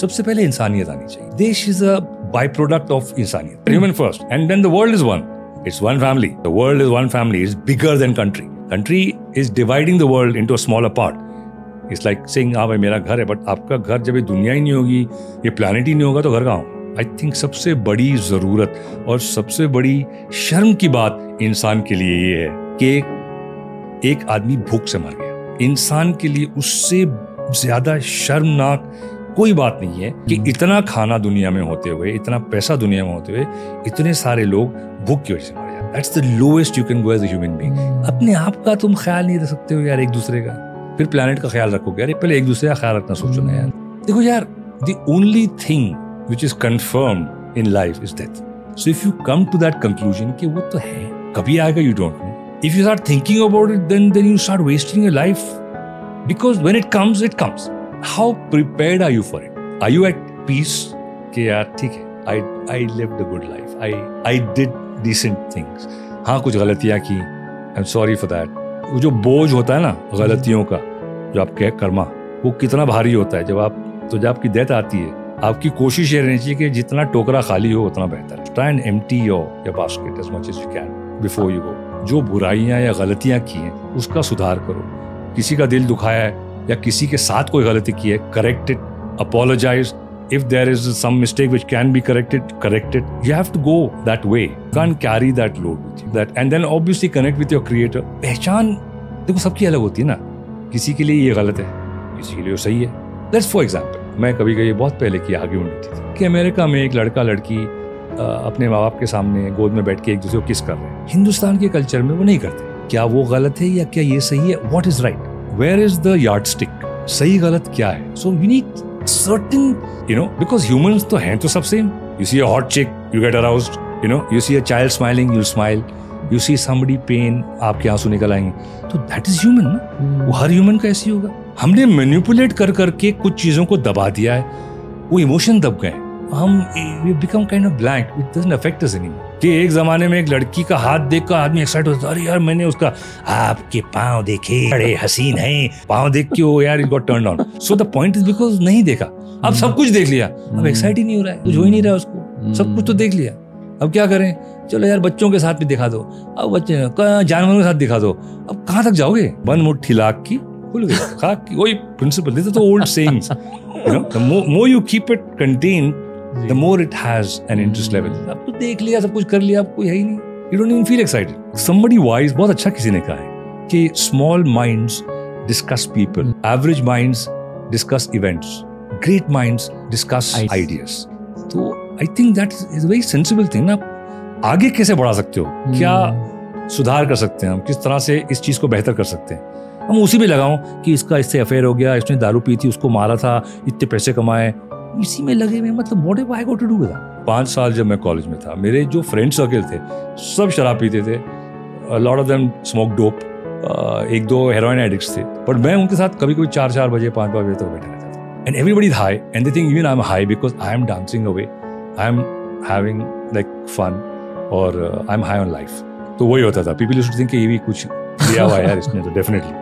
सबसे पहले इंसानियत आनी चाहिए। देश is a byproduct of इंसानियत human first and then the world is one it's one family the world is one family is bigger than country country is dividing the world into a smaller part it's like sing हाँ भाई, मेरा घर है but आपका घर जब ये दुनिया ही नहीं होगी, ये प्लानिट ही नहीं होगा तो घर कहाँ हो आई थिंक सबसे बड़ी ज़रूरत और सबसे बड़ी शर्म की बात इंसान के लिए ये है कि एक आदमी भूख से मर गया। इंसान के लिए उससे ज़्यादा शर्मनाक कोई बात नहीं है कि हम्म। इतना खाना दुनिया में होते हुए इतना पैसा दुनिया में होते हुए इतने सारे लोग भूख की वजह से मर that's the lowest you can go as human being अपने आप का तुम ख्याल नहीं रख सकते हो यार एक दूसरे का। फिर प्लानट का ख्याल रखोगे यार पहले एक दूसरे का ख्याल रखना सोचो ना यार। देखो यार the only thing which is confirm in life is death so if you come to that conclusion कि वो तो है कभी आएगा you don't know if you start thinking about it then then you start wasting your life. Because when it comes it comes. How prepared are you for it? Are you at peace? कि यार, ठीक है, I I lived a good life. I I did decent things. हाँ कुछ गलतियाँ की। I'm sorry for that. वो जो बोझ होता है ना, गलतियों का, जो आप कह कर्मा, वो कितना भारी होता है। जब आप तो जब आपकी डेथ आती है, आपकी कोशिश ये रहनी चाहिए कि जितना टोकरा खाली हो, उतना बेहतर try and empty your basket as much as you can before you go जो बुराइयाँ या गलतियाँ की हैं, उसका सुधार करो। किसी का दिल दुखाया है या किसी के साथ कोई गलती की है correct it apologise if there is some mistake which can be corrected, correct it. You have to go that way. You can't carry that that, and then obviously connect with your creator. पहचान, देखो सबकी अलग होती है ना। किसी के लिए ये गलत है, किसी के लिए सही है। लेट्स फॉर एग्ज़ाम्पल मैं कभी कभी बहुत पहले की आर्ग्यूमेंट होती थी कि अमेरिका में एक लड़का लड़की अपने माँ बाप के सामने गोद में बैठ के एक दूसरे को किस कर रहे हैं। हिंदुस्तान के कल्चर में वो नहीं करते। क्या वो गलत है या क्या ये सही है? What is right where is the yardstick सही गलत क्या है? So you need certain you know because human तो हैं तो सब you see hot chick you get arouse you know you see a child smiling you smile you see some pain आपके आँसू निकल आएँगे. तो दैट इज़ ह्यूमन ना? Hmm. वो हर ह्यूमन का ऐसी होगा. हमने मैन्यूपुलेट कर करके कुछ चीज़ों को दबा दिया है. वो इमोशन दब गए हम we become kind of blank it doesn't affect us anymore कि एक जमाने में एक लड़की का हाथ देखकर आदमी एक्साइट होता अरे यार, मैंने उसका, आपके पाँव देखे, बड़े हसीन हैं। पाँव देख के वो यार it got turn on so the point is because नहीं देखा। अब सब कुछ देख लिया। अब एक्साइट ही नहीं हो रहा है। कुछ हो ही नहीं रहा उसको। सब कुछ तो देख लिया। अब क्या करें? चलो यार, बच्चों के साथ भी दिखा दो। अब बच्चे जानवरों के साथ दिखा दो। अब कहाँ तक जाओगे? वन मुट्ठी लाख की, खुल गई। खाक की। वही प्रिंसिपल तो old sayings you know more you keep it content the more it has an interest level अब तो देख लिया सब कुछ कर लिया अब कोई है ही नहीं। You don't even feel excited somebody wise बहुत अच्छा किसी ने कहा है कि small minds discuss people average minds discuss events great minds discuss ideas तो I think that is very sensible thing ना। आगे कैसे बढ़ा सकते हो? Hmm. क्या सुधार कर सकते हैं? हम किस तरह से इस चीज़ को बेहतर कर सकते हैं? हम उसी में लगाऊँ कि इसका इससे अफेयर हो गया इसने दारू पी थी उसको मारा था इतने पैसे कमाए इसी में लगे हुए मतलब what I got to do with पाँच साल जब मैं कॉलेज में था, मेरे जो फ्रेंड सर्कल थे, सब शराब पीते थे। Lot of them smoke dope एक दो हेरोइन एडिक्ट्स थे। बट मैं उनके साथ कभी कभी चार चार बजे पाँच पाँच बजे तक बैठा रहता था। And everybody high and they think even I am high because I am dancing away I am having like fun और I am high on life तो वही होता था। पीपल यूज्ड थिंक ये भी कुछ दिया हुआ है यार इसने तो डेफिनेटली